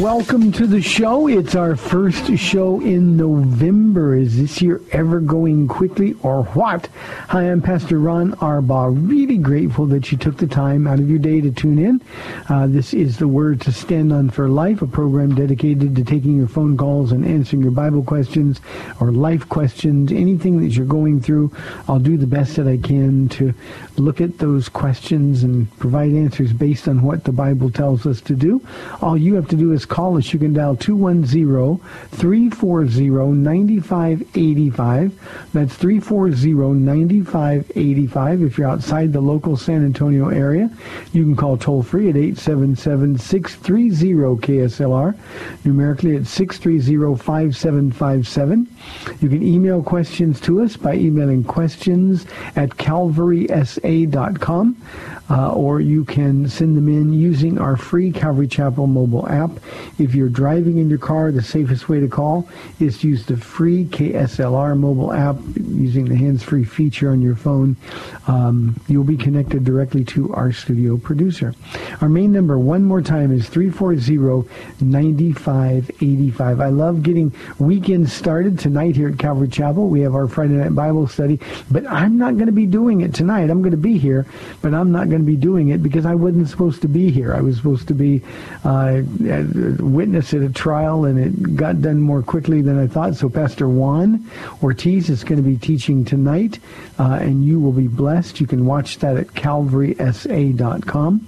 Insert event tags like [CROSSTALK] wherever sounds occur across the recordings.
Welcome to the show. It's our first show in November. Is this year ever going quickly or what? Hi, I'm Pastor Ron Arbaugh. Really grateful that you took the time out of your day to tune in. Uh, this is the Word to Stand On for Life, a program dedicated to taking your phone calls and answering your Bible questions or life questions, anything that you're going through. I'll do the best that I can to look at those questions and provide answers based on what the Bible tells us to do. All you have to do is call us. You can dial 210-340-9585. That's 340-9585. If you're outside the local San Antonio area, you can call toll free at 877-630-KSLR. Numerically, at 630-5757. You can email questions to us by emailing questions at calvarysa.com. Uh, or you can send them in using our free Calvary Chapel mobile app. If you're driving in your car, the safest way to call is to use the free KSLR mobile app using the hands-free feature on your phone. Um, you'll be connected directly to our studio producer. Our main number, one more time, is 340-9585. I love getting weekends started tonight here at Calvary Chapel. We have our Friday night Bible study, but I'm not going to be doing it tonight. I'm going to be here, but I'm not going to be doing it because I wasn't supposed to be here. I was supposed to be uh, witness at a trial, and it got done more quickly than I thought. So Pastor Juan Ortiz is going to be teaching tonight, uh, and you will be blessed. You can watch that at calvarysa.com.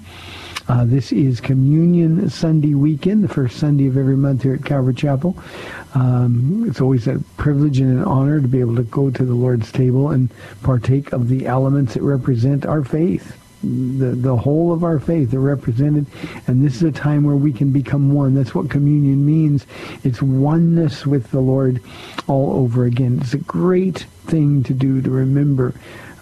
Uh, this is Communion Sunday weekend, the first Sunday of every month here at Calvary Chapel. Um, it's always a privilege and an honor to be able to go to the Lord's table and partake of the elements that represent our faith the, the whole of our faith are represented. And this is a time where we can become one. That's what communion means. It's oneness with the Lord all over again. It's a great thing to do to remember.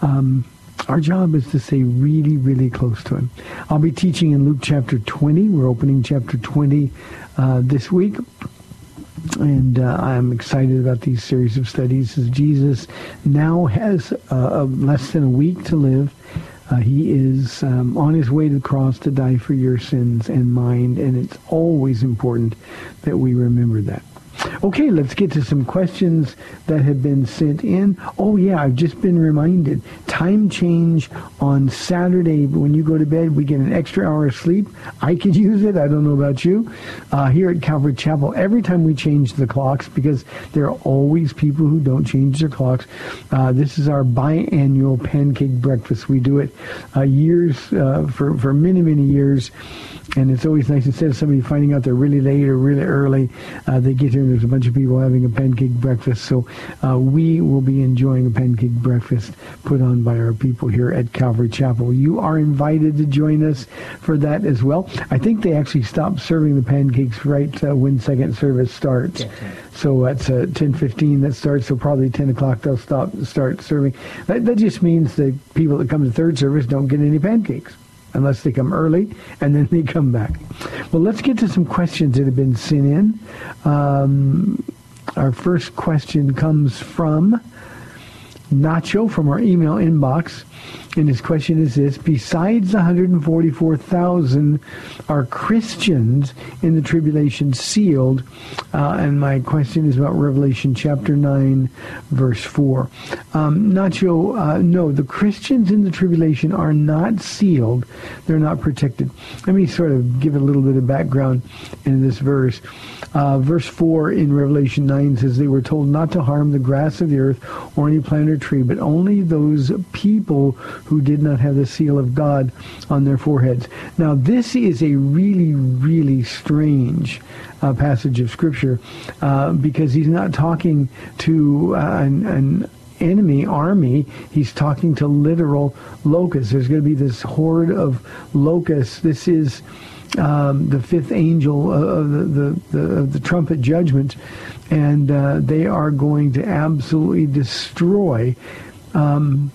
Um, our job is to stay really, really close to him. I'll be teaching in Luke chapter 20. We're opening chapter 20 uh, this week. And uh, I'm excited about these series of studies as Jesus now has uh, less than a week to live uh, he is um, on his way to the cross to die for your sins and mine, and it's always important that we remember that. Okay, let's get to some questions that have been sent in. Oh yeah, I've just been reminded. Time change on Saturday when you go to bed, we get an extra hour of sleep. I could [LAUGHS] use it. I don't know about you. Uh, here at Calvary Chapel, every time we change the clocks, because there are always people who don't change their clocks. Uh, this is our biannual pancake breakfast. We do it uh, years uh, for for many many years and it's always nice instead of somebody finding out they're really late or really early, uh, they get here and there's a bunch of people having a pancake breakfast. So uh, we will be enjoying a pancake breakfast put on by our people here at Calvary Chapel. You are invited to join us for that as well. I think they actually stop serving the pancakes right uh, when second service starts. So at uh, 10:15 that starts. So probably 10 o'clock they'll stop start serving. That, that just means the people that come to third service don't get any pancakes unless they come early and then [LAUGHS] they come back. Well, let's get to some questions that have been sent in. Um, our first question comes from Nacho from our email inbox. And his question is this, besides the 144,000 are Christians in the tribulation sealed? Uh, and my question is about Revelation chapter 9, verse 4. Um, Nacho, uh, no, the Christians in the tribulation are not sealed. They're not protected. Let me sort of give a little bit of background in this verse. Uh, verse 4 in Revelation 9 says, They were told not to harm the grass of the earth or any plant or tree, but only those people who did not have the seal of God on their foreheads. Now, this is a really, really strange uh, passage of Scripture uh, because he's not talking to uh, an, an enemy army. He's talking to literal locusts. There's going to be this horde of locusts. This is um, the fifth angel of the, the, the, the trumpet judgment, and uh, they are going to absolutely destroy um,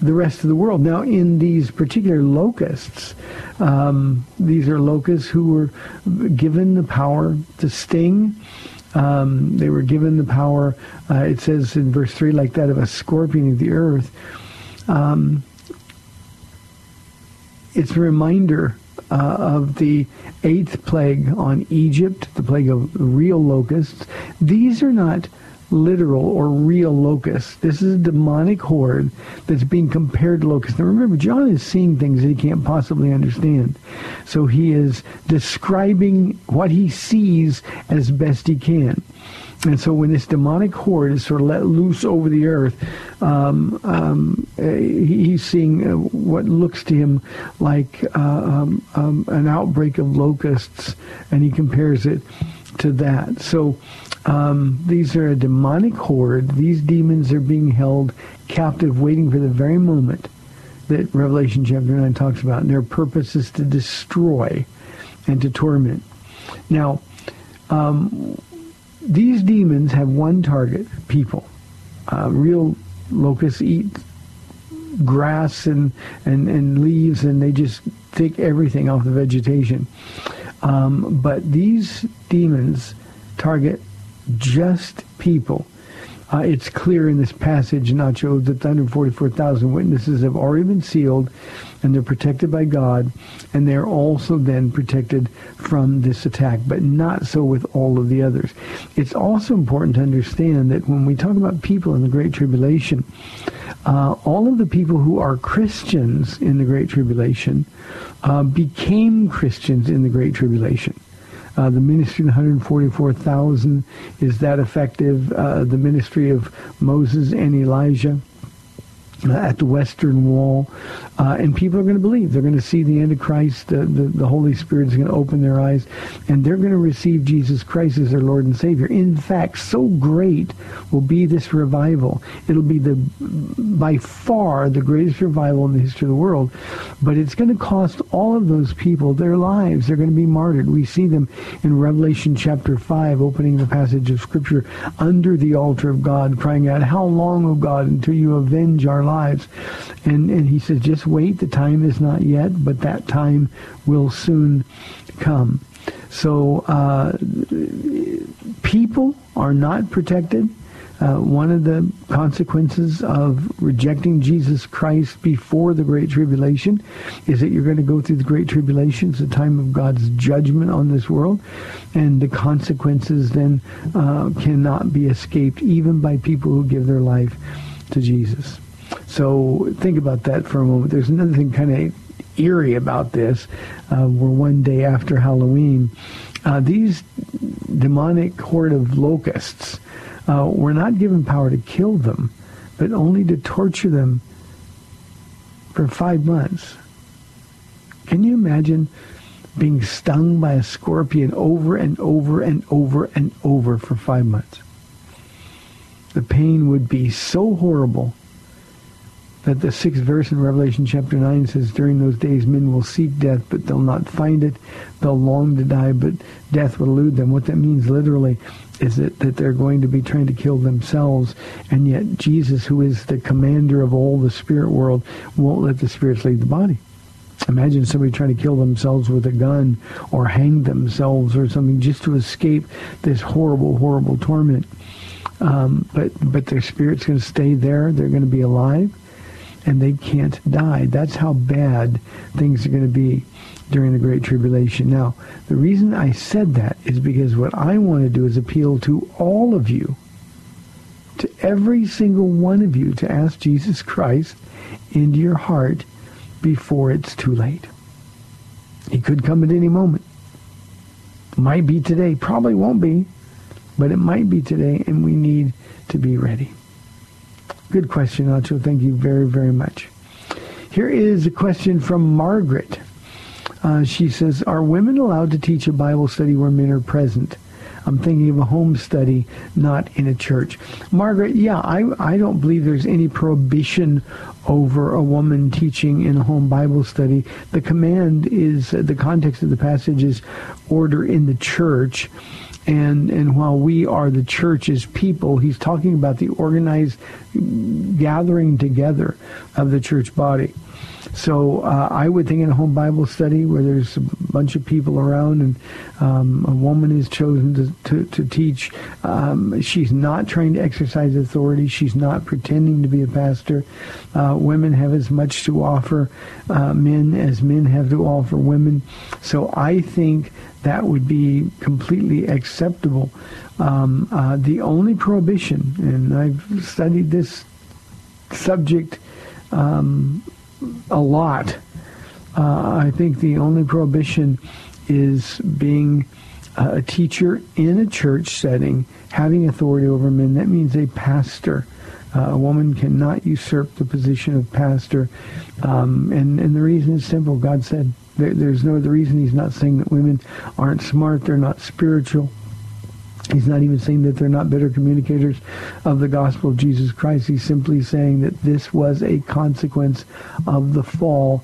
the rest of the world. Now, in these particular locusts, um, these are locusts who were given the power to sting. Um, they were given the power, uh, it says in verse 3, like that of a scorpion of the earth. Um, it's a reminder uh, of the eighth plague on Egypt, the plague of real locusts. These are not literal or real locusts. This is a demonic horde that's being compared to locusts. Now remember, John is seeing things that he can't possibly understand. So he is describing what he sees as best he can. And so when this demonic horde is sort of let loose over the earth, um, um, he's seeing uh, what looks to him like uh, um, um, an outbreak of locusts, and he compares it to that. So um, these are a demonic horde. These demons are being held captive, waiting for the very moment that Revelation chapter 9 talks about. And their purpose is to destroy and to torment. Now, um, these demons have one target, people. Uh, real locusts eat grass and, and, and leaves, and they just take everything off the vegetation. Um, but these demons target just people. Uh, it's clear in this passage, Nacho, that the 144,000 witnesses have already been sealed and they're protected by God, and they're also then protected from this attack, but not so with all of the others. It's also important to understand that when we talk about people in the Great Tribulation, uh, all of the people who are Christians in the Great Tribulation uh, became Christians in the Great Tribulation. Uh, the ministry of 144,000 is that effective. Uh, the ministry of Moses and Elijah at the Western Wall, uh, and people are going to believe. They're going to see the Antichrist. The, the, the Holy Spirit is going to open their eyes, and they're going to receive Jesus Christ as their Lord and Savior. In fact, so great will be this revival. It'll be the by far the greatest revival in the history of the world, but it's going to cost all of those people their lives. They're going to be martyred. We see them in Revelation chapter 5, opening the passage of Scripture under the altar of God, crying out, How long, O God, until you avenge our lives. And, and he says, just wait. The time is not yet, but that time will soon come. So uh, people are not protected. Uh, one of the consequences of rejecting Jesus Christ before the Great Tribulation is that you're going to go through the Great Tribulation. It's the time of God's judgment on this world. And the consequences then uh, cannot be escaped even by people who give their life to Jesus. So think about that for a moment. There's another thing kind of eerie about this. Uh, we're one day after Halloween. Uh, these demonic horde of locusts uh, were not given power to kill them, but only to torture them for five months. Can you imagine being stung by a scorpion over and over and over and over for five months? The pain would be so horrible that the sixth verse in Revelation chapter 9 says, During those days men will seek death, but they'll not find it. They'll long to die, but death will elude them. What that means literally is that, that they're going to be trying to kill themselves, and yet Jesus, who is the commander of all the spirit world, won't let the spirits leave the body. Imagine somebody trying to kill themselves with a gun or hang themselves or something just to escape this horrible, horrible torment. Um, but but their spirit's going to stay there. They're going to be alive and they can't die. That's how bad things are going to be during the Great Tribulation. Now, the reason I said that is because what I want to do is appeal to all of you, to every single one of you, to ask Jesus Christ into your heart before it's too late. He could come at any moment. Might be today. Probably won't be, but it might be today, and we need to be ready. Good question, Nacho. Thank you very, very much. Here is a question from Margaret. Uh, she says, are women allowed to teach a Bible study where men are present? I'm thinking of a home study, not in a church. Margaret, yeah, I, I don't believe there's any prohibition over a woman teaching in a home Bible study. The command is, the context of the passage is order in the church. And, and while we are the church as people, he's talking about the organized gathering together of the church body. So uh, I would think in a home Bible study where there's a bunch of people around and um, a woman is chosen to, to, to teach, um, she's not trying to exercise authority. She's not pretending to be a pastor. Uh, women have as much to offer uh, men as men have to offer women. So I think that would be completely acceptable. Um, uh, the only prohibition, and I've studied this subject um, a lot. Uh, I think the only prohibition is being a teacher in a church setting, having authority over men. That means a pastor. Uh, a woman cannot usurp the position of pastor. Um, and, and the reason is simple. God said there, there's no other reason. He's not saying that women aren't smart, they're not spiritual. He's not even saying that they're not better communicators of the gospel of Jesus Christ. He's simply saying that this was a consequence of the fall.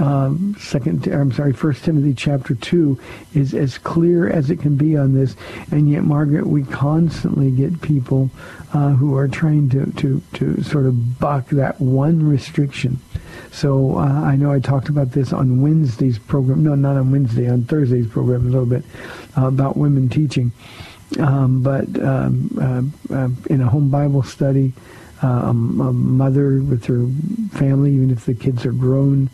Um, second, I'm sorry, First Timothy chapter two is as clear as it can be on this, and yet, Margaret, we constantly get people uh, who are trying to, to to sort of buck that one restriction. So uh, I know I talked about this on Wednesday's program. No, not on Wednesday, on Thursday's program a little bit uh, about women teaching. Um, but um, uh, uh, in a home Bible study, uh, a, mother with her family, even if the kids are grown,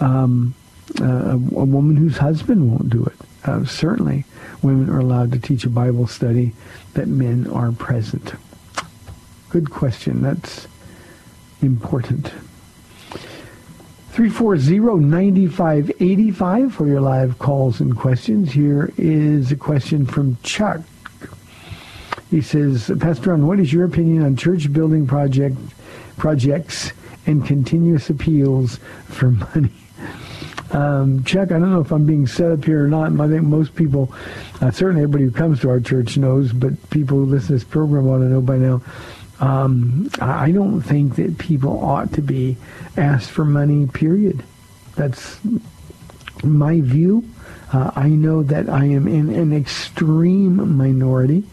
um, a, a, woman whose husband won't do it. Uh, certainly, women are allowed to teach a Bible study that men are present. Good question. That's important. 340-9585 for your live calls and questions. Here is a question from Chuck. He says, Pastor Ron, what is your opinion on church building project projects and continuous appeals for money? [LAUGHS] Um, Chuck, I don't know if I'm being set up here or not. I think most people, uh, certainly everybody who comes to our church knows, but people who listen to this program ought to know by now. Um, I don't think that people ought to be asked for money, period. That's my view. Uh, I know that I am in an extreme minority.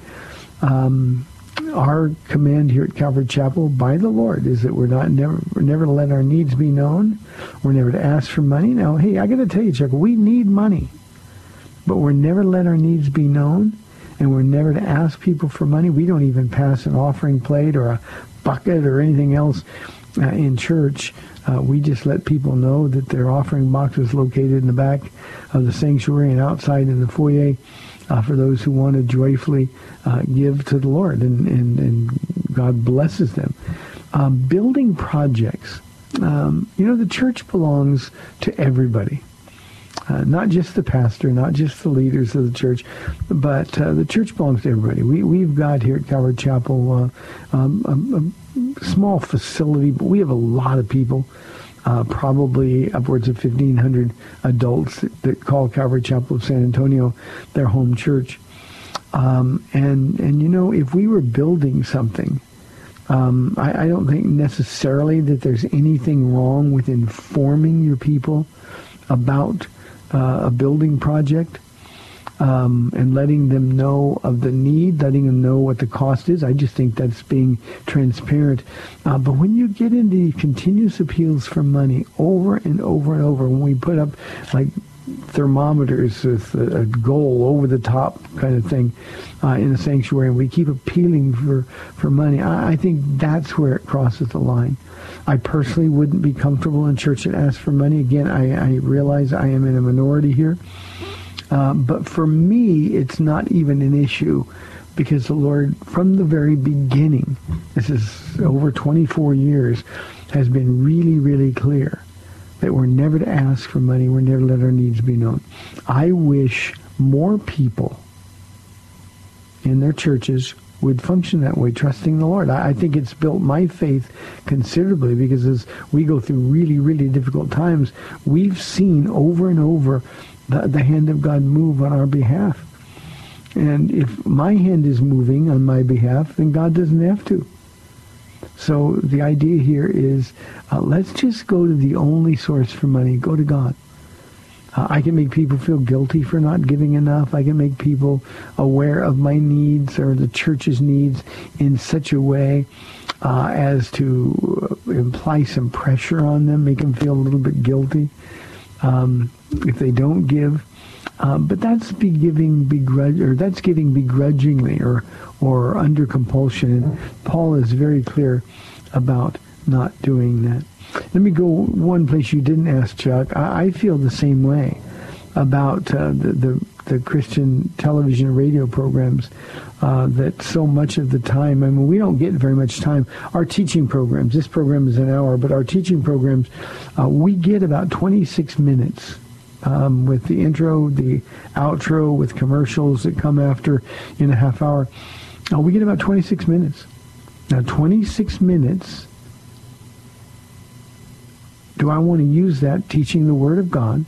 Um, our command here at Calvary Chapel by the Lord is that we're not never we're never to let our needs be known. We're never to ask for money. Now, hey, I got to tell you, Chuck, we need money, but we're never to let our needs be known, and we're never to ask people for money. We don't even pass an offering plate or a bucket or anything else uh, in church. Uh, we just let people know that their offering box is located in the back of the sanctuary and outside in the foyer uh, for those who want to joyfully uh, give to the Lord, and, and, and God blesses them. Um, building projects. Um, you know, the church belongs to everybody. Uh, not just the pastor, not just the leaders of the church, but uh, the church belongs to everybody. We, we've got here at Calvary Chapel uh, um, a, a, small facility, but we have a lot of people uh, probably upwards of 1,500 adults that call Calvary Chapel of San Antonio their home church. Um, and, and, you know, if we were building something, um, I, I don't think necessarily that there's anything wrong with informing your people about uh, a building project um, and letting them know of the need, letting them know what the cost is. I just think that's being transparent. Uh, but when you get into continuous appeals for money over and over and over, when we put up like thermometers with a, goal over the top kind of thing uh, in the sanctuary, and we keep appealing for, for money. I, I think that's where it crosses the line. I personally wouldn't be comfortable in church and ask for money. Again, I, I realize I am in a minority here. Uh, but for me, it's not even an issue because the Lord, from the very beginning, this is over 24 years, has been really, really clear that we're never to ask for money. We're never to let our needs be known. I wish more people in their churches would function that way, trusting the Lord. I, I, think it's built my faith considerably because as we go through really, really difficult times, we've seen over and over the, the hand of God move on our behalf. And if my hand is moving on my behalf, then God doesn't have to. So the idea here is uh, let's just go to the only source for money. Go to God. Uh, I can make people feel guilty for not giving enough. I can make people aware of my needs or the church's needs in such a way uh, as to imply some pressure on them, make them feel a little bit guilty um, if they don't give. Um, but that's be giving begrudge or that's giving begrudgingly or or under compulsion. And Paul is very clear about not doing that. Let me go one place you didn't ask, Chuck. I, I feel the same way about uh, the, the, the Christian television and radio programs. Uh, that so much of the time, I mean, we don't get very much time. Our teaching programs, this program is an hour, but our teaching programs, uh, we get about 26 minutes um, with the intro, the outro, with commercials that come after in a half hour. Uh, we get about 26 minutes. Now, 26 minutes. Do I want to use that teaching the Word of God?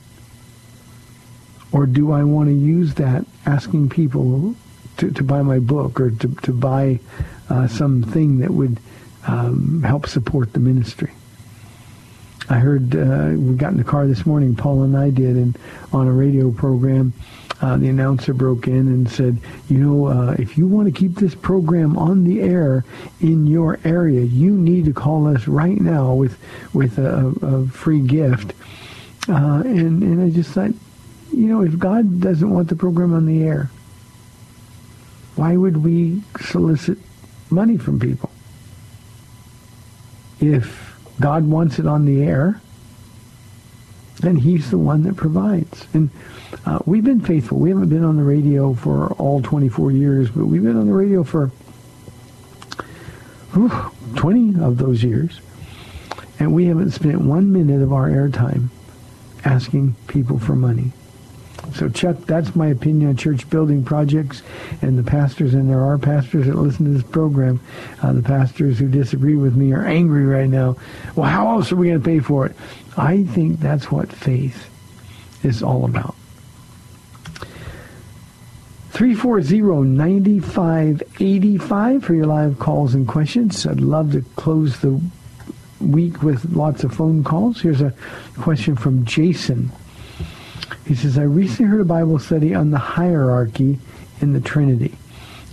Or do I want to use that asking people to, to buy my book or to, to buy uh, something that would um, help support the ministry? I heard uh, we got in the car this morning. Paul and I did, and on a radio program, uh, the announcer broke in and said, "You know, uh, if you want to keep this program on the air in your area, you need to call us right now with with a, a free gift." Uh, and and I just thought, you know, if God doesn't want the program on the air, why would we solicit money from people? If God wants it on the air, and he's the one that provides. And uh, we've been faithful. We haven't been on the radio for all 24 years, but we've been on the radio for whew, 20 of those years. And we haven't spent one minute of our airtime asking people for money. So, Chuck, that's my opinion on church building projects and the pastors, and there are pastors that listen to this program. Uh, the pastors who disagree with me are angry right now. Well, how else are we going to pay for it? I think that's what faith is all about. 340-9585 for your live calls and questions. I'd love to close the week with lots of phone calls. Here's a question from Jason. He says, I recently heard a Bible study on the hierarchy in the Trinity.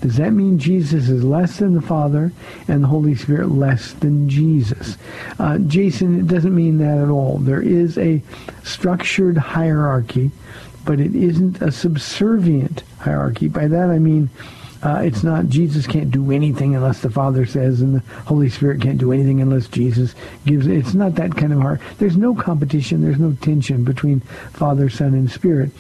Does that mean Jesus is less than the Father and the Holy Spirit less than Jesus? Uh, Jason, it doesn't mean that at all. There is a structured hierarchy, but it isn't a subservient hierarchy. By that I mean uh, it's not Jesus can't do anything unless the Father says, and the Holy Spirit can't do anything unless Jesus gives. It's not that kind of heart. There's no competition. There's no tension between Father, Son, and Spirit.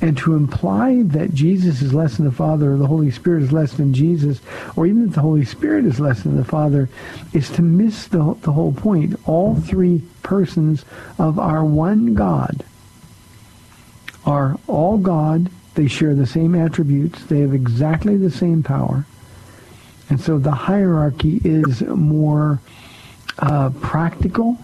And to imply that Jesus is less than the Father or the Holy Spirit is less than Jesus, or even that the Holy Spirit is less than the Father, is to miss the, the whole point. All three persons of our one God are all God they share the same attributes. They have exactly the same power. And so the hierarchy is more uh, practical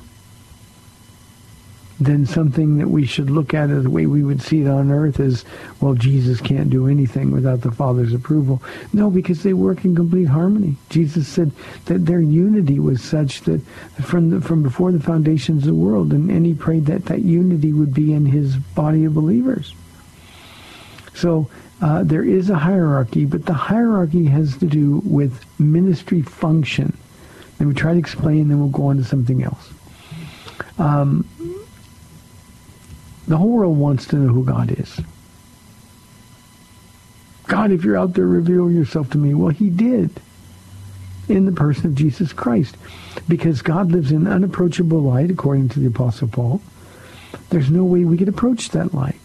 than something that we should look at as the way we would see it on earth as, well, Jesus can't do anything without the Father's approval. No, because they work in complete harmony. Jesus said that their unity was such that from the, from before the foundations of the world, and, and he prayed that that unity would be in his body of believers. So uh, there is a hierarchy, but the hierarchy has to do with ministry function. Let me try to explain, then we'll go on to something else. Um, The whole world wants to know who God is. God, if you're out there, reveal yourself to me. Well, he did in the person of Jesus Christ. Because God lives in unapproachable light, according to the Apostle Paul. There's no way we could approach that light.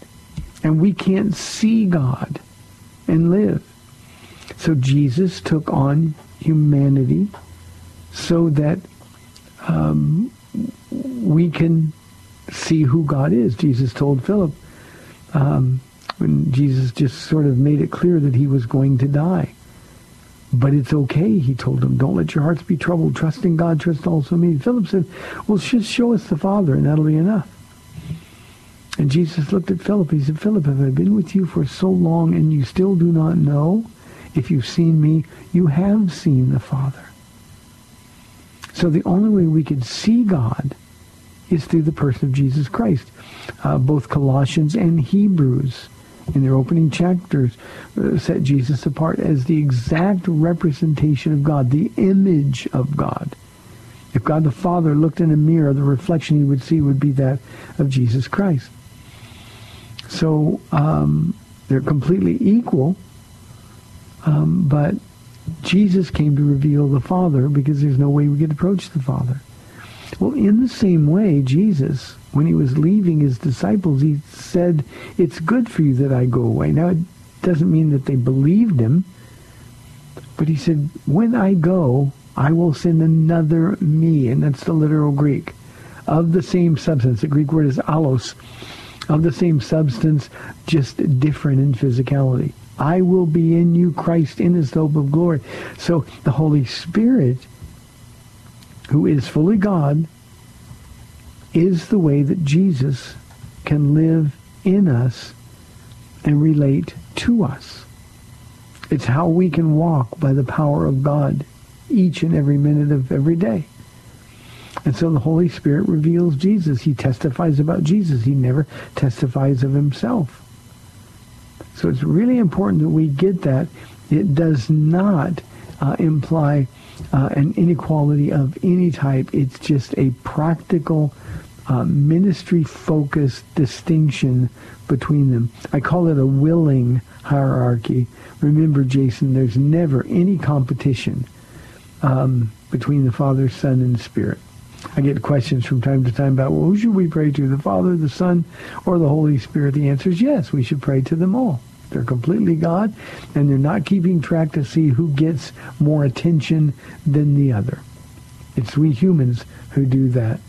And we can't see God and live. So Jesus took on humanity so that um, we can see who God is. Jesus told Philip, um, when Jesus just sort of made it clear that he was going to die. But it's okay, he told him. Don't let your hearts be troubled. Trust in God, trust also me. Philip said, well, just show us the Father, and that'll be enough. And Jesus looked at Philip. He said, Philip, have I been with you for so long, and you still do not know? If you've seen me, you have seen the Father. So the only way we could see God is through the person of Jesus Christ. Uh, both Colossians and Hebrews in their opening chapters uh, set Jesus apart as the exact representation of God, the image of God. If God the Father looked in a mirror, the reflection he would see would be that of Jesus Christ. So um, they're completely equal, um, but Jesus came to reveal the Father because there's no way we could approach the Father. Well, in the same way, Jesus when he was leaving his disciples, he said, it's good for you that I go away. Now, it doesn't mean that they believed him, but he said, when I go, I will send another me, and that's the literal Greek, of the same substance. The Greek word is allos, of the same substance, just different in physicality. I will be in you, Christ, in his hope of glory. So the Holy Spirit, who is fully God, is the way that Jesus can live in us and relate to us. It's how we can walk by the power of God each and every minute of every day. And so the Holy Spirit reveals Jesus. He testifies about Jesus. He never testifies of himself. So it's really important that we get that. It does not uh, imply uh, an inequality of any type. It's just a practical uh, ministry-focused distinction between them. I call it a willing hierarchy. Remember, Jason, there's never any competition um, between the Father, Son, and Spirit. I get questions from time to time about, well, who should we pray to, the Father, the Son, or the Holy Spirit? The answer is yes, we should pray to them all. They're completely God, and they're not keeping track to see who gets more attention than the other. It's we humans who do that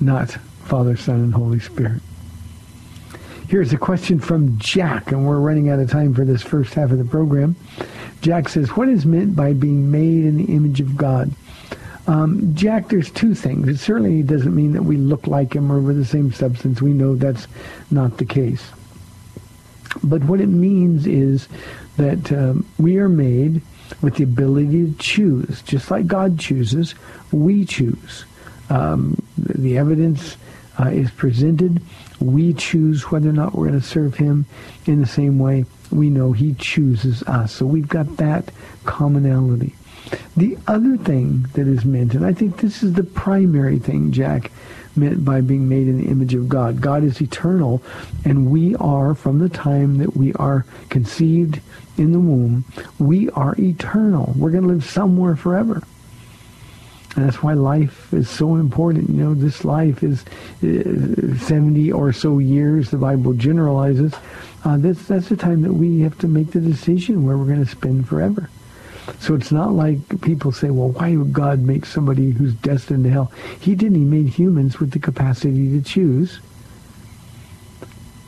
not Father, Son, and Holy Spirit. Here's a question from Jack, and we're running out of time for this first half of the program. Jack says, what is meant by being made in the image of God? Um, Jack, there's two things. It certainly doesn't mean that we look like him or we're the same substance. We know that's not the case. But what it means is that um, we are made with the ability to choose. Just like God chooses, we choose. Um, the evidence uh, is presented. We choose whether or not we're going to serve him in the same way we know he chooses us. So we've got that commonality. The other thing that is meant, and I think this is the primary thing, Jack, meant by being made in the image of God. God is eternal, and we are, from the time that we are conceived in the womb, we are eternal. We're going to live somewhere forever. And that's why life is so important. You know, this life is uh, 70 or so years, the Bible generalizes. Uh, that's, that's the time that we have to make the decision where we're going to spend forever. So it's not like people say, well, why would God make somebody who's destined to hell? He didn't. He made humans with the capacity to choose.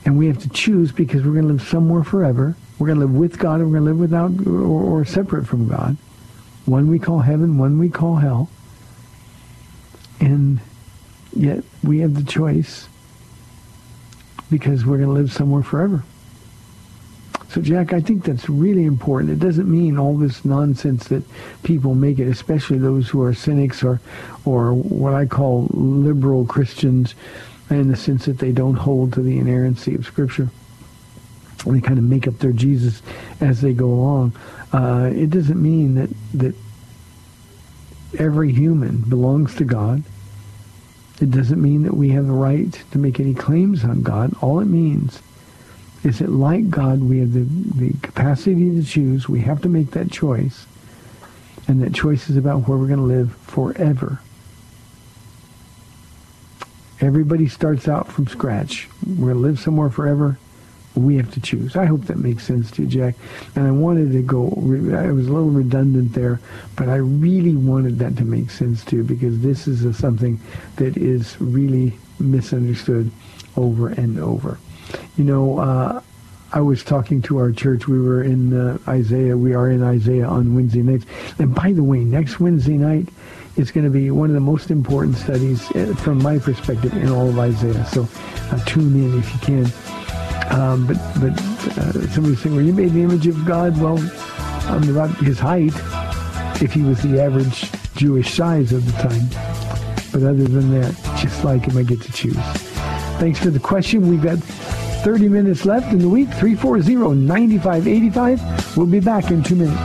And we have to choose because we're going to live somewhere forever. We're going to live with God or we're going to live without or, or separate from God. One we call heaven, one we call hell. And yet we have the choice because we're going to live somewhere forever. So, Jack, I think that's really important. It doesn't mean all this nonsense that people make it, especially those who are cynics or, or what I call liberal Christians, in the sense that they don't hold to the inerrancy of Scripture. They kind of make up their Jesus as they go along. Uh, it doesn't mean that, that every human belongs to God It doesn't mean that we have the right to make any claims on God. All it means is that like God, we have the, the capacity to choose. We have to make that choice. And that choice is about where we're going to live forever. Everybody starts out from scratch. We're going to live somewhere forever. We have to choose. I hope that makes sense to you, Jack. And I wanted to go, I was a little redundant there, but I really wanted that to make sense to you because this is a, something that is really misunderstood over and over. You know, uh, I was talking to our church. We were in uh, Isaiah. We are in Isaiah on Wednesday nights. And by the way, next Wednesday night is going to be one of the most important studies uh, from my perspective in all of Isaiah. So uh, tune in if you can. Um, but but uh, somebody's saying, well, you made the image of God. Well, I mean, about his height, if he was the average Jewish size of the time. But other than that, just like him, I get to choose. Thanks for the question. We've got 30 minutes left in the week. 340-9585. We'll be back in two minutes.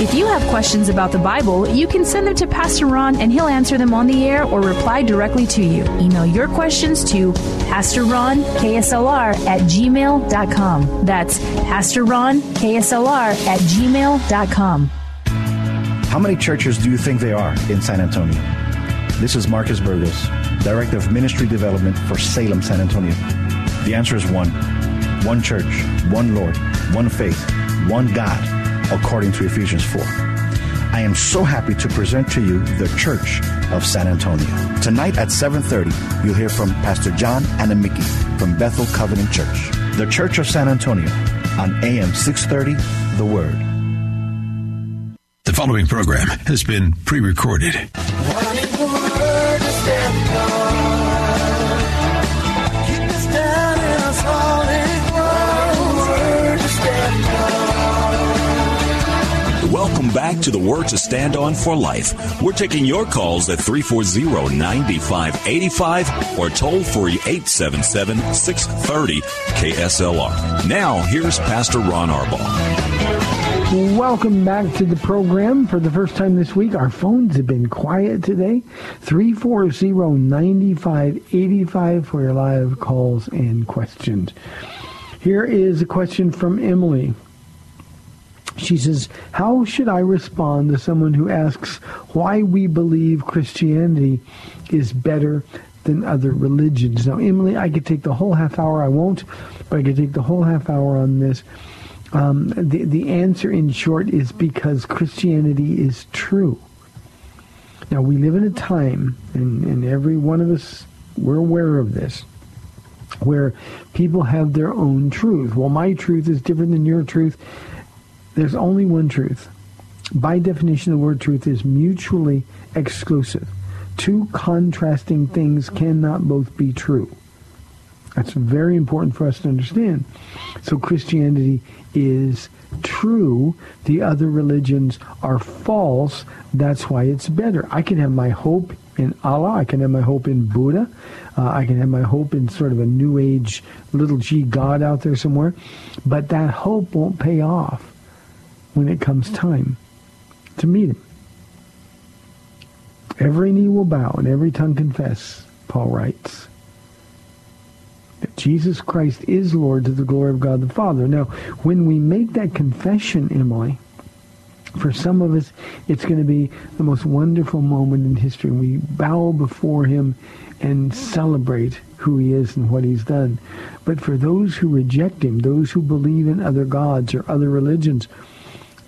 If you have questions about the Bible, you can send them to Pastor Ron and he'll answer them on the air or reply directly to you. Email your questions to Pastor Ron KSLR at gmail.com. That's Pastor Ron KSLR at gmail.com. How many churches do you think there are in San Antonio? This is Marcus Burgos, Director of Ministry Development for Salem, San Antonio. The answer is one. One church, one Lord, one faith, one God according to Ephesians 4. I am so happy to present to you the Church of San Antonio. Tonight at 7:30, you'll hear from Pastor John Anamiki from Bethel Covenant Church. The Church of San Antonio on AM 630 The Word. The following program has been pre-recorded. Welcome back to the Word to Stand On for Life. We're taking your calls at 340-9585 or toll free 877-630 KSLR. Now, here's Pastor Ron Arbaugh. Welcome back to the program. For the first time this week, our phones have been quiet today. 340-9585 for your live calls and questions. Here is a question from Emily. She says, How should I respond to someone who asks why we believe Christianity is better than other religions? Now, Emily, I could take the whole half hour. I won't, but I could take the whole half hour on this. Um, the, the answer, in short, is because Christianity is true. Now, we live in a time, and, and every one of us, we're aware of this, where people have their own truth. Well, my truth is different than your truth. There's only one truth. By definition, the word truth is mutually exclusive. Two contrasting things cannot both be true. That's very important for us to understand. So Christianity is true. The other religions are false. That's why it's better. I can have my hope in Allah. I can have my hope in Buddha. Uh, I can have my hope in sort of a new age little g God out there somewhere. But that hope won't pay off when it comes time to meet him. Every knee will bow and every tongue confess, Paul writes, that Jesus Christ is Lord to the glory of God the Father. Now, when we make that confession, Emily, for some of us, it's going to be the most wonderful moment in history. We bow before him and celebrate who he is and what he's done. But for those who reject him, those who believe in other gods or other religions,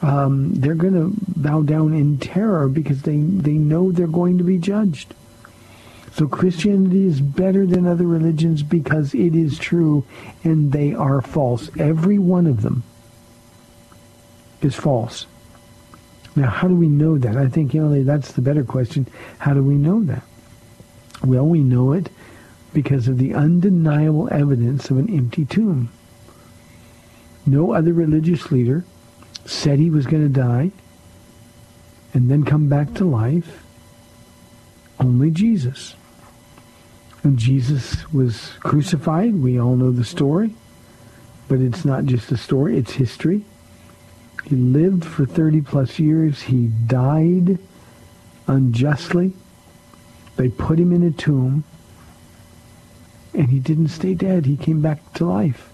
um, they're going to bow down in terror because they, they know they're going to be judged. So Christianity is better than other religions because it is true and they are false. Every one of them is false. Now, how do we know that? I think, you know, that's the better question. How do we know that? Well, we know it because of the undeniable evidence of an empty tomb. No other religious leader said he was going to die and then come back to life. Only Jesus. And Jesus was crucified. We all know the story. But it's not just a story, it's history. He lived for 30 plus years. He died unjustly. They put him in a tomb, and he didn't stay dead. He came back to life.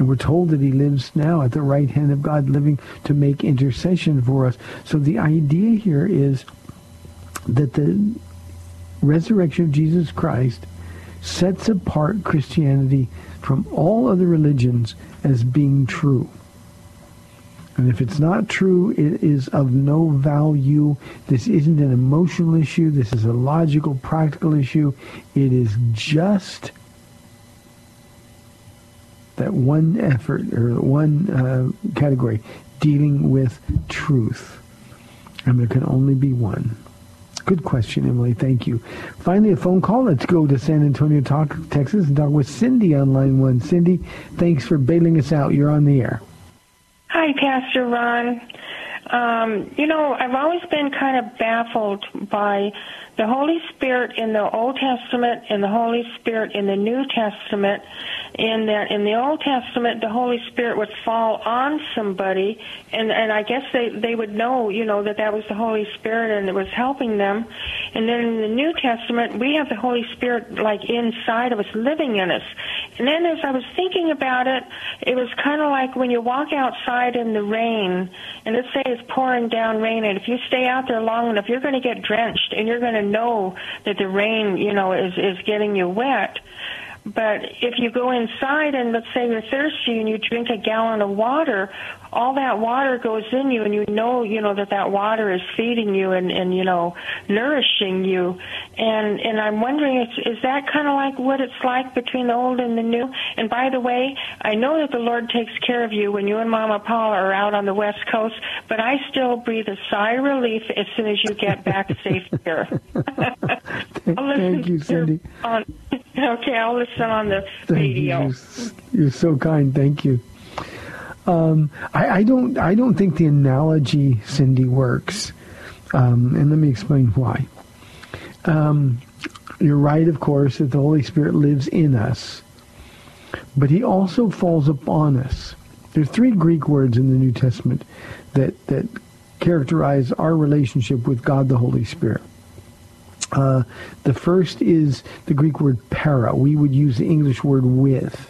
And we're told that he lives now at the right hand of God, living to make intercession for us. So the idea here is that the resurrection of Jesus Christ sets apart Christianity from all other religions as being true. And if it's not true, it is of no value. This isn't an emotional issue. This is a logical, practical issue. It is just that one effort or one uh, category dealing with truth. And there can only be one. Good question, Emily. Thank you. Finally, a phone call. Let's go to San Antonio, talk, Texas, and talk with Cindy on line one. Cindy, thanks for bailing us out. You're on the air. Hi, Pastor Ron. Um, you know, I've always been kind of baffled by the Holy Spirit in the Old Testament and the Holy Spirit in the New Testament in that in the Old Testament the Holy Spirit would fall on somebody and and I guess they they would know you know that that was the Holy Spirit and it was helping them. And then in the New Testament we have the Holy Spirit like inside of us living in us. And then as I was thinking about it it was kind of like when you walk outside in the rain and let's say it's pouring down rain and if you stay out there long enough you're going to get drenched and you're going to know that the rain you know is is getting you wet but if you go inside and let's say you're thirsty and you drink a gallon of water, all that water goes in you and you know, you know, that that water is feeding you and, and you know, nourishing you. And, and I'm wondering, is, is that kind of like what it's like between the old and the new? And by the way, I know that the Lord takes care of you when you and Mama Paula are out on the West Coast, but I still breathe a sigh of relief as soon as you get back [LAUGHS] safe here. Thank you, Cindy. On, [LAUGHS] Okay, I'll listen on the Thank radio. You. You're, you're so kind. Thank you. Um, I, I, don't. I don't think the analogy, Cindy, works. Um, and let me explain why. Um, you're right, of course, that the Holy Spirit lives in us, but He also falls upon us. There are three Greek words in the New Testament that that characterize our relationship with God, the Holy Spirit. Uh, the first is the Greek word para. We would use the English word with.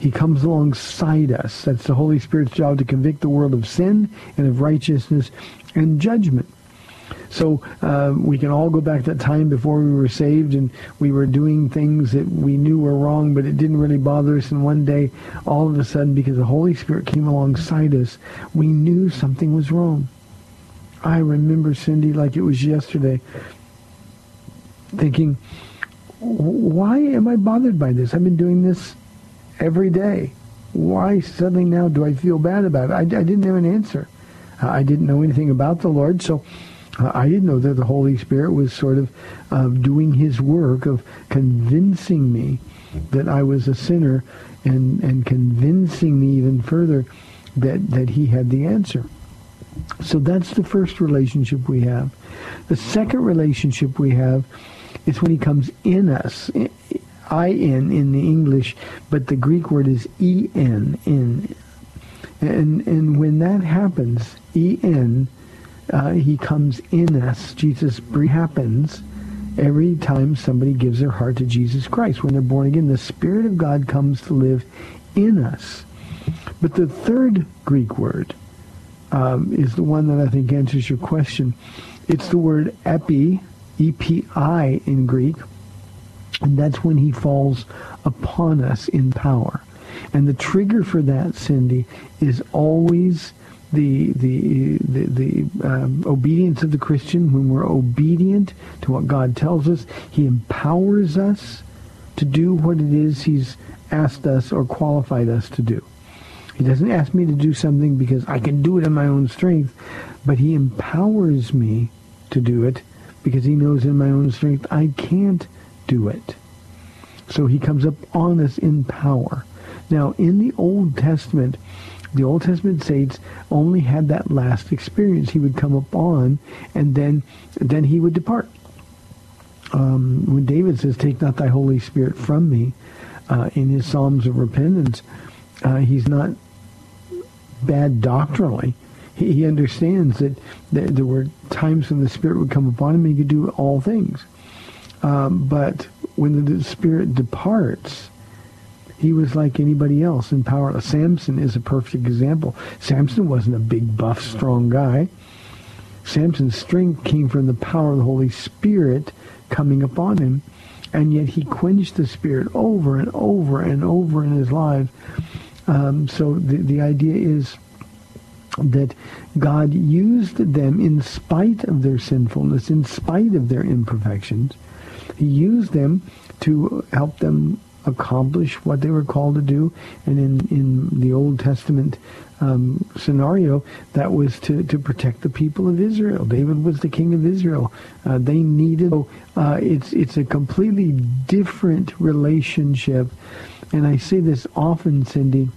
He comes alongside us. That's the Holy Spirit's job to convict the world of sin and of righteousness and judgment. So uh, we can all go back to that time before we were saved and we were doing things that we knew were wrong, but it didn't really bother us. And one day, all of a sudden, because the Holy Spirit came alongside us, we knew something was wrong. I remember, Cindy, like it was yesterday thinking, why am I bothered by this? I've been doing this every day. Why suddenly now do I feel bad about it? I, I didn't have an answer. Uh, I didn't know anything about the Lord, so uh, I didn't know that the Holy Spirit was sort of uh, doing his work of convincing me that I was a sinner and, and convincing me even further that, that he had the answer. So that's the first relationship we have. The second relationship we have is when he comes in us. I-N in the English, but the Greek word is E-N, in. And, and when that happens, E-N, uh, he comes in us. Jesus happens every time somebody gives their heart to Jesus Christ. When they're born again, the Spirit of God comes to live in us. But the third Greek word um, is the one that I think answers your question. It's the word epi, E-P-I in Greek, and that's when he falls upon us in power. And the trigger for that, Cindy, is always the the the, the um, obedience of the Christian. When we're obedient to what God tells us, He empowers us to do what it is He's asked us or qualified us to do. He doesn't ask me to do something because I can do it in my own strength, but He empowers me to do it because he knows in my own strength I can't do it. So he comes up on us in power. Now, in the Old Testament, the Old Testament saints only had that last experience. He would come up on, and then, then he would depart. Um, when David says, "Take not thy Holy Spirit from me," uh, in his Psalms of repentance, uh, he's not bad doctrinally he, understands that there, there were times when the Spirit would come upon him and he could do all things. Um, but when the Spirit departs, he was like anybody else and powerless. Samson is a perfect example. Samson wasn't a big, buff, strong guy. Samson's strength came from the power of the Holy Spirit coming upon him. And yet he quenched the Spirit over and over and over in his life. Um, so the, the idea is that God used them in spite of their sinfulness, in spite of their imperfections. He used them to help them accomplish what they were called to do. And in, in the Old Testament um, scenario, that was to, to protect the people of Israel. David was the king of Israel. Uh, they needed, uh, it's, it's a completely different relationship. And I say this often, Cindy,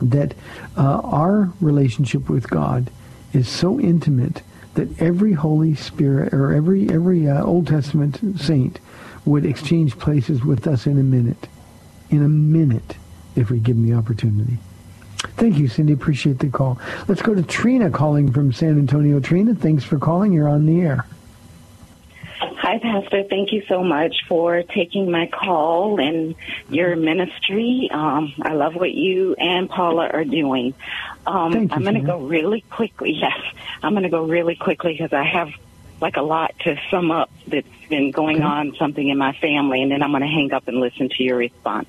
that uh, our relationship with God is so intimate that every Holy Spirit or every every uh, Old Testament saint would exchange places with us in a minute, in a minute, if we give them the opportunity. Thank you, Cindy. Appreciate the call. Let's go to Trina calling from San Antonio. Trina, thanks for calling. You're on the air. Hi, Pastor. Thank you so much for taking my call and your ministry. Um, I love what you and Paula are doing. Um, Thank you, I'm going to go really quickly. [LAUGHS] Yes, I'm going to go really quickly because I have like a lot to sum up that's been going Okay. on, something in my family, and then I'm going to hang up and listen to your response.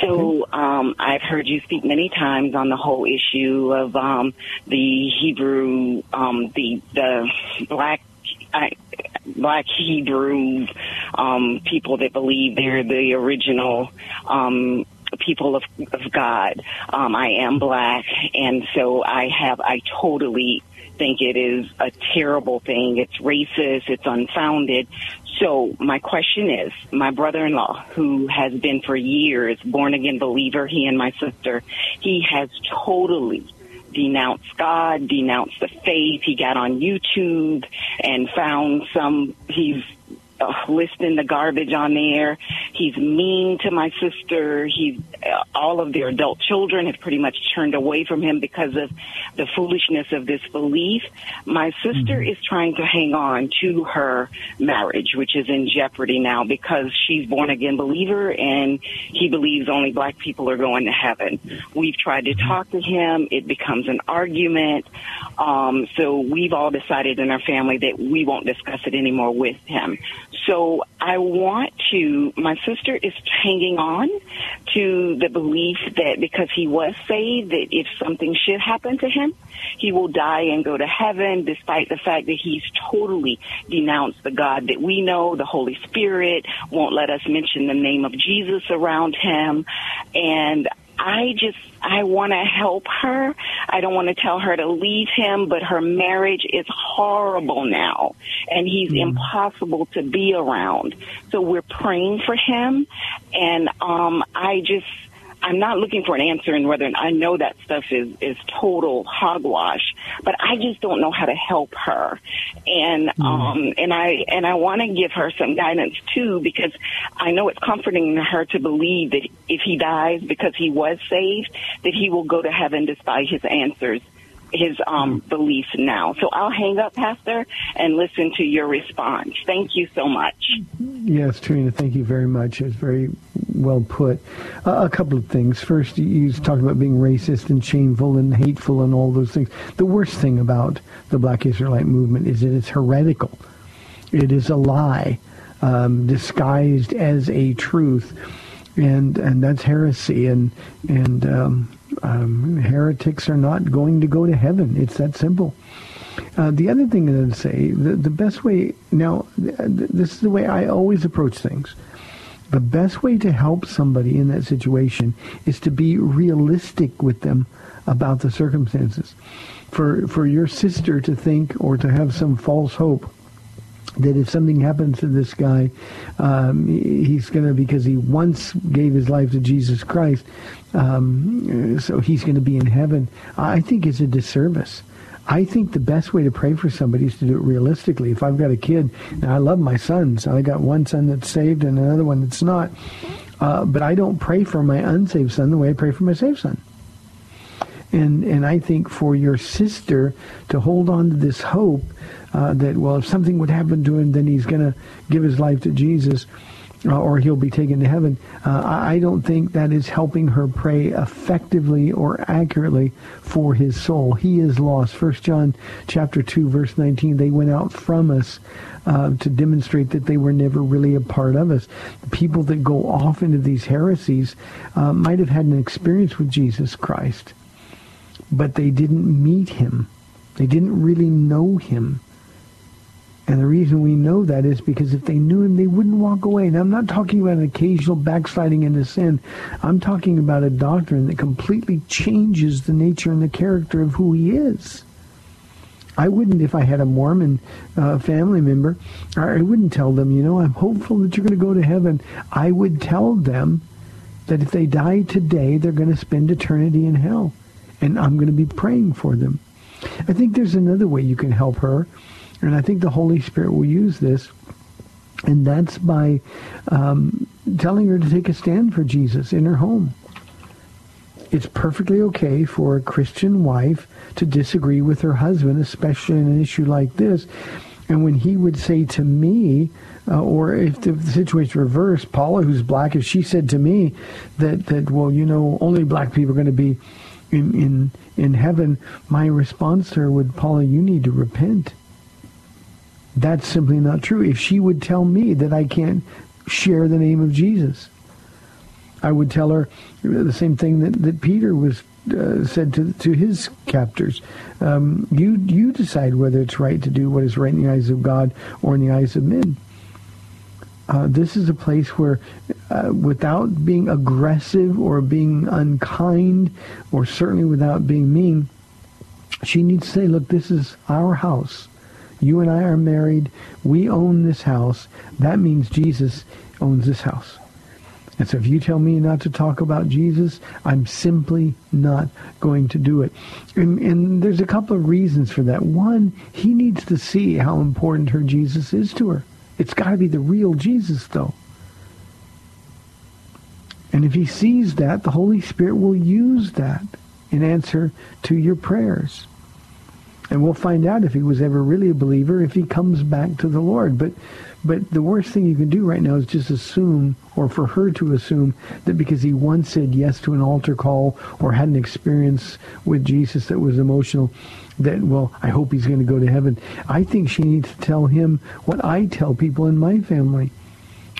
So um, I've heard you speak many times on the whole issue of um, the Hebrew, um, the the black. I, black Hebrew um, people that believe they're the original um, people of, of God. Um, I am black, and so I have. I totally think it is a terrible thing. It's racist. It's unfounded. So my question is, my brother-in-law, who has been for years born again believer, he and my sister, he has totally denounced God, denounce the faith. He got on YouTube and found some, he's uh, listing the garbage on there. He's mean to my sister. He's, uh, all of their adult children have pretty much turned away from him because of the foolishness of this belief. My sister is trying to hang on to her marriage, which is in jeopardy now because she's born again believer and he believes only black people are going to heaven. We've tried to talk to him. It becomes an argument. Um, so we've all decided in our family that we won't discuss it anymore with him. So I want to, my sister is hanging on to the belief that because he was saved, that if something should happen to him, he will die and go to heaven despite the fact that he's totally denounced the God that we know, the Holy Spirit, won't let us mention the name of Jesus around him. And I just, I want to help her. I don't want to tell her to leave him, but her marriage is horrible now and he's impossible to be around. So we're praying for him and, um, I just, I'm not looking for an answer in whether I know that stuff is is total hogwash, but I just don't know how to help her, and um and I and I want to give her some guidance too because I know it's comforting to her to believe that if he dies because he was saved, that he will go to heaven despite his answers. His um beliefs now. So I'll hang up, Pastor, and listen to your response. Thank you so much. Yes, Trina, thank you very much. It's very well put. Uh, a couple of things. First, you- talked about being racist and shameful and hateful and all those things. The worst thing about the Black Israelite movement is that it's heretical. It is a lie um, disguised as a truth, and and that's heresy. And and um, um, heretics are not going to go to heaven. It's that simple. Uh, the other thing that I'd say, the, the best way, now, th- th- this is the way I always approach things. The best way to help somebody in that situation is to be realistic with them about the circumstances. For, for your sister to think or to have some false hope that if something happens to this guy, um, he's going to, because he once gave his life to Jesus Christ, um, so he's going to be in heaven, I think it's a disservice. I think the best way to pray for somebody is to do it realistically. If I've got a kid, and I love my sons, I got one son that's saved and another one that's not, uh, but I don't pray for my unsaved son the way I pray for my saved son. And, and I think for your sister to hold on to this hope uh, that, well, if something would happen to him, then he's going to give his life to Jesus uh, or he'll be taken to heaven. Uh, I don't think that is helping her pray effectively or accurately for his soul. He is lost. First John chapter 2, verse 19, they went out from us uh, to demonstrate that they were never really a part of us. The people that go off into these heresies uh, might have had an experience with Jesus Christ, but they didn't meet him. They didn't really know him. And the reason we know that is because if they knew him, they wouldn't walk away. Now, I'm not talking about an occasional backsliding into sin. I'm talking about a doctrine that completely changes the nature and the character of who he is. I wouldn't if I had a Mormon uh, family member. I wouldn't tell them, you know, I'm hopeful that you're going to go to heaven. I would tell them that if they die today, they're going to spend eternity in hell. And I'm going to be praying for them. I think there's another way you can help her and I think the Holy Spirit will use this, and that's by um, telling her to take a stand for Jesus in her home. It's perfectly okay for a Christian wife to disagree with her husband, especially in an issue like this. And when he would say to me, uh, or if the, the situation reversed, Paula, who's black, if she said to me that, that well, you know, only black people are going to be in, in, in heaven, my response to her would, Paula, you need to repent. That's simply not true. If she would tell me that I can't share the name of Jesus, I would tell her the same thing that, that Peter was uh, said to to his captors. Um, you you decide whether it's right to do what is right in the eyes of God or in the eyes of men. Uh, this is a place where, uh, without being aggressive or being unkind, or certainly without being mean, she needs to say, "Look, this is our house. You and I are married. We own this house. That means Jesus owns this house. And so if you tell me not to talk about Jesus, I'm simply not going to do it. And, and, there's a couple of reasons for that. One, he needs to see how important her Jesus is to her. It's got to be the real Jesus, though. And if he sees that, the Holy Spirit will use that in answer to your prayers. And we'll find out if he was ever really a believer if he comes back to the Lord. But but the worst thing you can do right now is just assume, or for her to assume, that because he once said yes to an altar call or had an experience with Jesus that was emotional, that, well, I hope he's going to go to heaven. I think she needs to tell him what I tell people in my family.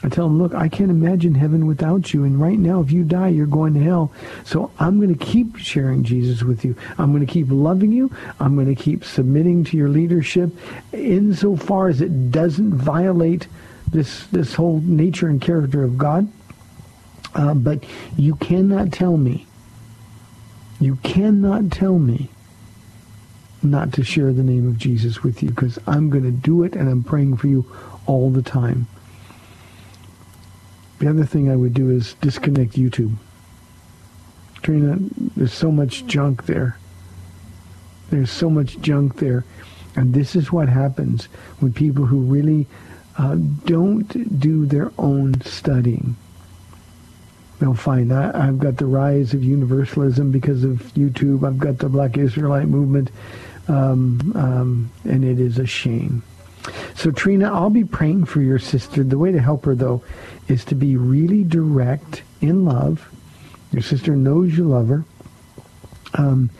I tell them, look, I can't imagine heaven without you. And right now, if you die, you're going to hell. So I'm going to keep sharing Jesus with you. I'm going to keep loving you. I'm going to keep submitting to your leadership insofar as it doesn't violate this, this whole nature and character of God. Uh, but you cannot tell me, you cannot tell me not to share the name of Jesus with you because I'm going to do it and I'm praying for you all the time. The other thing I would do is disconnect YouTube. Trina, there's so much junk there. There's so much junk there. And this is what happens when people who really uh, don't do their own studying. They'll find I, I've got the rise of universalism because of YouTube. I've got the Black Israelite movement, um, um, and it is a shame. So Trina, I'll be praying for your sister. The way to help her, though, is to be really direct in love. Your sister knows you love her. Um,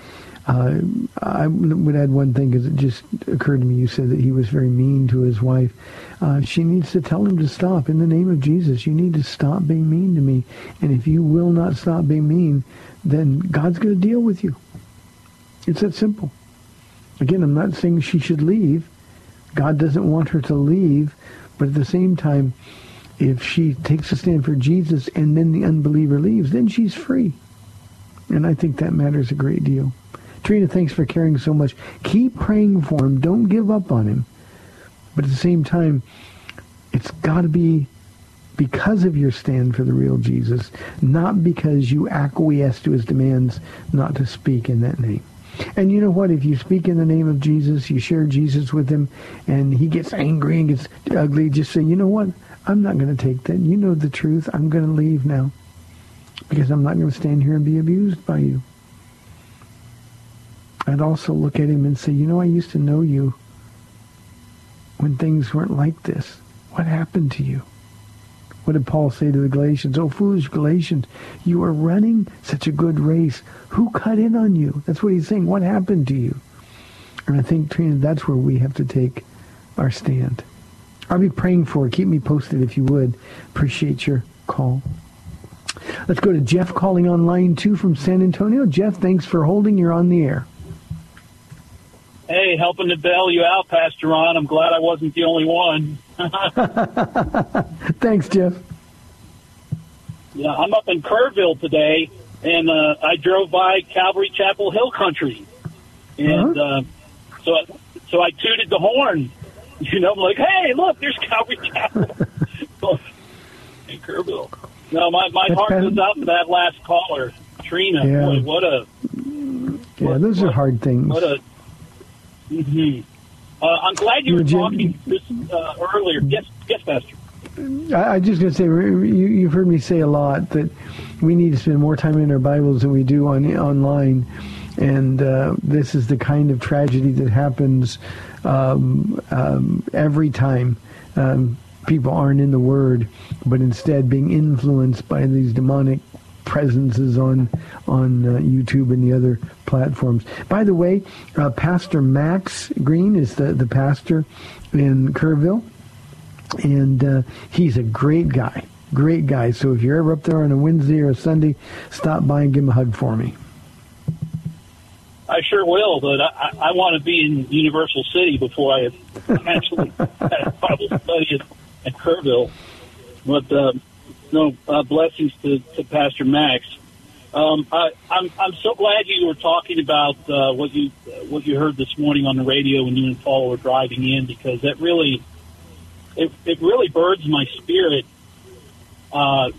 uh, I would add one thing because it just occurred to me. You said that he was very mean to his wife. Uh, she needs to tell him to stop. In the name of Jesus, you need to stop being mean to me. And if you will not stop being mean, then God's going to deal with you. It's that simple. Again, I'm not saying she should leave. God doesn't want her to leave, but at the same time, if she takes a stand for Jesus and then the unbeliever leaves, then she's free. And I think that matters a great deal. Trina, thanks for caring so much. Keep praying for him. Don't give up on him. But at the same time, it's got to be because of your stand for the real Jesus, not because you acquiesce to his demands not to speak in that name. And you know what? If you speak in the name of Jesus, you share Jesus with him, and he gets angry and gets ugly, just say, you know what? I'm not going to take that. You know the truth. I'm going to leave now because I'm not going to stand here and be abused by you. I'd also look at him and say, you know, I used to know you when things weren't like this. What happened to you? What did Paul say to the Galatians? Oh, foolish Galatians, you are running such a good race. Who cut in on you? That's what he's saying. What happened to you? And I think, Trina, that's where we have to take our stand. I'll be praying for it. Keep me posted if you would. Appreciate your call. Let's go to Jeff calling on line two from San Antonio. Jeff, thanks for holding. You're on the air. Hey, helping to bail you out, Pastor Ron. I'm glad I wasn't the only one. [LAUGHS] Thanks, Jeff. Yeah, I'm up in Kerrville today, and uh, I drove by Calvary Chapel Hill Country, and uh-huh. uh, so I, so I tooted the horn. [LAUGHS] You know, I'm like, hey, look, there's Calvary Chapel [LAUGHS] in Kerrville. No, my my heart goes out to that last caller, Trina. Yeah. Boy, what a yeah, what, those are hard things. What a Mm-hmm. Uh, I'm glad you were talking this uh, earlier. Yes, yes, Pastor. I, I just going to say, you, have heard me say a lot that we need to spend more time in our Bibles than we do on online, and uh, this is the kind of tragedy that happens um, um, every time. Um, people aren't in the Word, but instead being influenced by these demonic presences on on uh, YouTube and the other platforms. By the way, uh, Pastor Max Green is the, the pastor in Kerrville, and uh, he's a great guy, great guy. So if you're ever up there on a Wednesday or a Sunday, stop by and give him a hug for me. I sure will, but I, I want to be in Universal City before I [LAUGHS] actually have Bible study at, Kerrville. But uh, no uh, blessings to, to Pastor Max. Um, I, I'm I'm so glad you were talking about uh, what you what you heard this morning on the radio when you and Paul were driving in because that really it it really birds my spirit. Uh,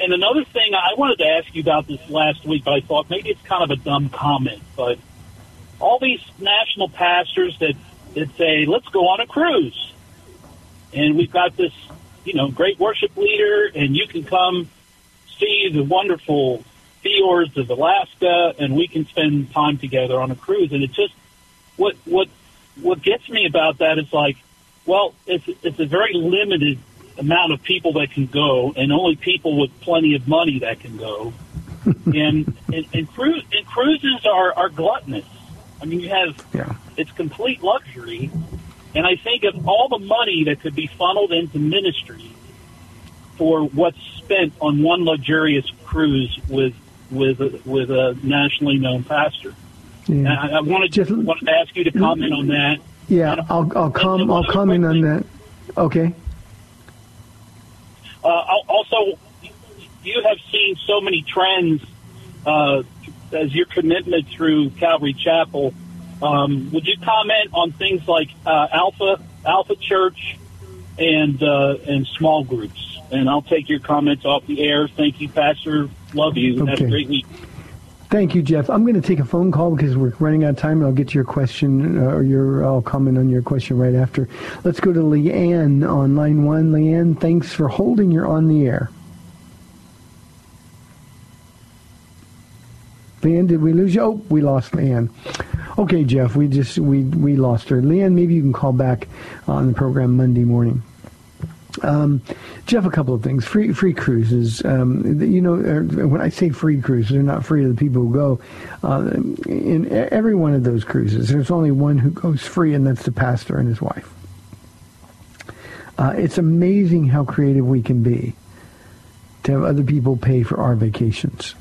and another thing I wanted to ask you about this last week, but I thought maybe it's kind of a dumb comment, but all these national pastors that that say let's go on a cruise, and we've got this you know great worship leader, and you can come see the wonderful fjords of Alaska, and we can spend time together on a cruise. And it's just what what what gets me about that is like, well, it's it's a very limited amount of people that can go, and only people with plenty of money that can go. [LAUGHS] and and, and, cruise, and cruises are are gluttonous. I mean, you have yeah. it's complete luxury, and I think of all the money that could be funneled into ministry for what's spent on one luxurious cruise with with a, with a nationally known pastor. Yeah. I, I wanted, Just, wanted to ask you to comment on that. Yeah, I'll I'll, com- I'll comment on that. Okay. Uh, also, you have seen so many trends uh, as your commitment through Calvary Chapel. Um, would you comment on things like uh, Alpha Alpha Church and uh, and small groups? and I'll take your comments off the air. Thank you, Pastor. Love you. Okay. Have a great week. Thank you, Jeff. I'm going to take a phone call because we're running out of time. I'll get to your question uh, or your I'll comment on your question right after. Let's go to Leanne on line one. Leanne, thanks for holding. You're on the air. Leanne, did we lose you? Oh, we lost Leanne. Okay, Jeff, we just we we lost her. Leanne, maybe you can call back on the program Monday morning. Um, Jeff, a couple of things. Free free cruises. Um, you know, er, when I say free cruises, they're not free to the people who go. Uh, in every one of those cruises, there's only one who goes free, and that's the pastor and his wife. Uh, it's amazing how creative we can be to have other people pay for our vacations.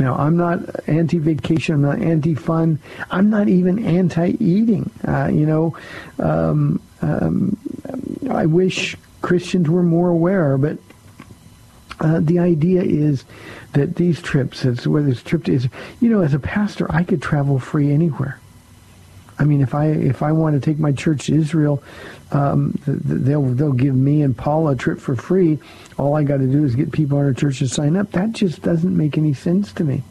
Now, I'm not anti-vacation. I'm not anti-fun. I'm not even anti-eating. Uh, you know, um, um, I wish Christians were more aware, but uh, the idea is that these trips, whether it's trip is, you know, as a pastor, I could travel free anywhere. I mean, if I if I want to take my church to Israel, um, they'll they'll give me and Paula a trip for free. All I got to do is get people in our church to sign up. That just doesn't make any sense to me.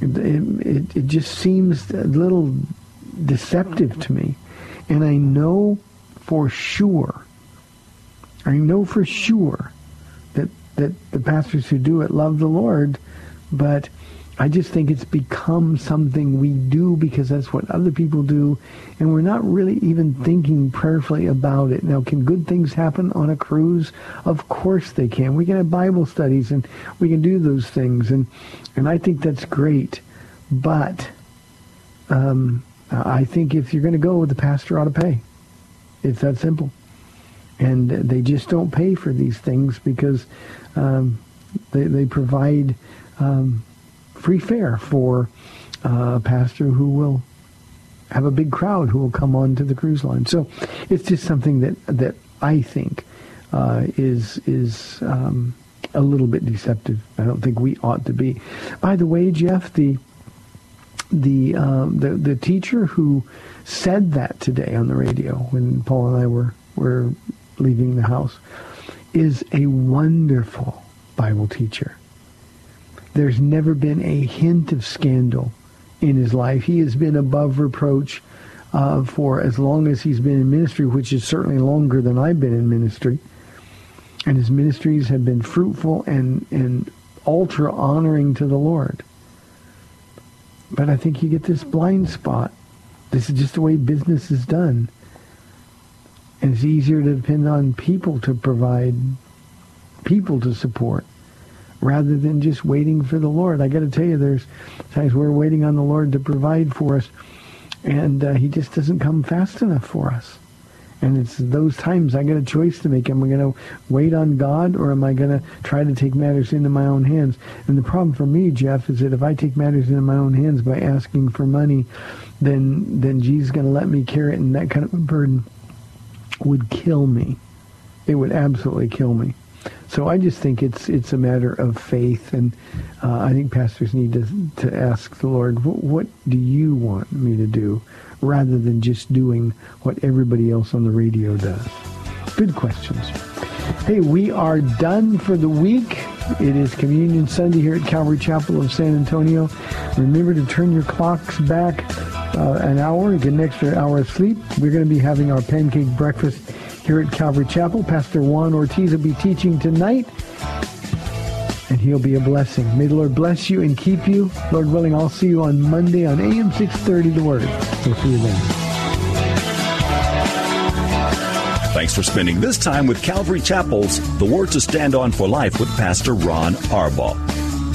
It, it, it just seems a little deceptive to me, and I know for sure, I know for sure that, that the pastors who do it love the Lord, but I just think it's become something we do because that's what other people do, and we're not really even thinking prayerfully about it. Now, can good things happen on a cruise? Of course they can. We can have Bible studies, and we can do those things, and and I think that's great. But um, I think if you're going to go, the pastor ought to pay. It's that simple. And they just don't pay for these things because um, they, they provide um, free fare for a pastor who will have a big crowd who will come on to the cruise line. So it's just something that that I think uh, is is um, a little bit deceptive. I don't think we ought to be. By the way, Jeff, the the um, the the teacher who said that today on the radio when Paul and I were were leaving the house is a wonderful Bible teacher. There's never been a hint of scandal in his life. He has been above reproach uh, for as long as he's been in ministry, which is certainly longer than I've been in ministry. And his ministries have been fruitful and, and ultra honoring to the Lord. But I think you get this blind spot. This is just the way business is done. And it's easier to depend on people to provide, people to support rather than just waiting for the Lord. I got to tell you, there's times we're waiting on the Lord to provide for us, and uh, He just doesn't come fast enough for us. And it's those times I got a choice to make. Am I going to wait on God or am I going to try to take matters into my own hands? And the problem for me, Jeff, is that if I take matters into my own hands by asking for money, then then Jesus is going to let me carry it, and that kind of burden would kill me. It would absolutely kill me. So I just think it's it's a matter of faith, and uh, I think pastors need to to ask the Lord, what do you want me to do, rather than just doing what everybody else on the radio does. Good questions. Hey, we are done for the week. It is Communion Sunday here at Calvary Chapel of San Antonio. Remember to turn your clocks back uh, an hour, get an extra hour of sleep. We're going to be having our pancake breakfast here at Calvary Chapel. Pastor Juan Ortiz will be teaching tonight, and he'll be a blessing. May the Lord bless you and keep you. Lord willing, I'll see you on Monday on AM 630 The Word. We'll see you then. Thanks for spending this time with Calvary Chapel's The Word to Stand On for Life with Pastor Ron Arbaugh.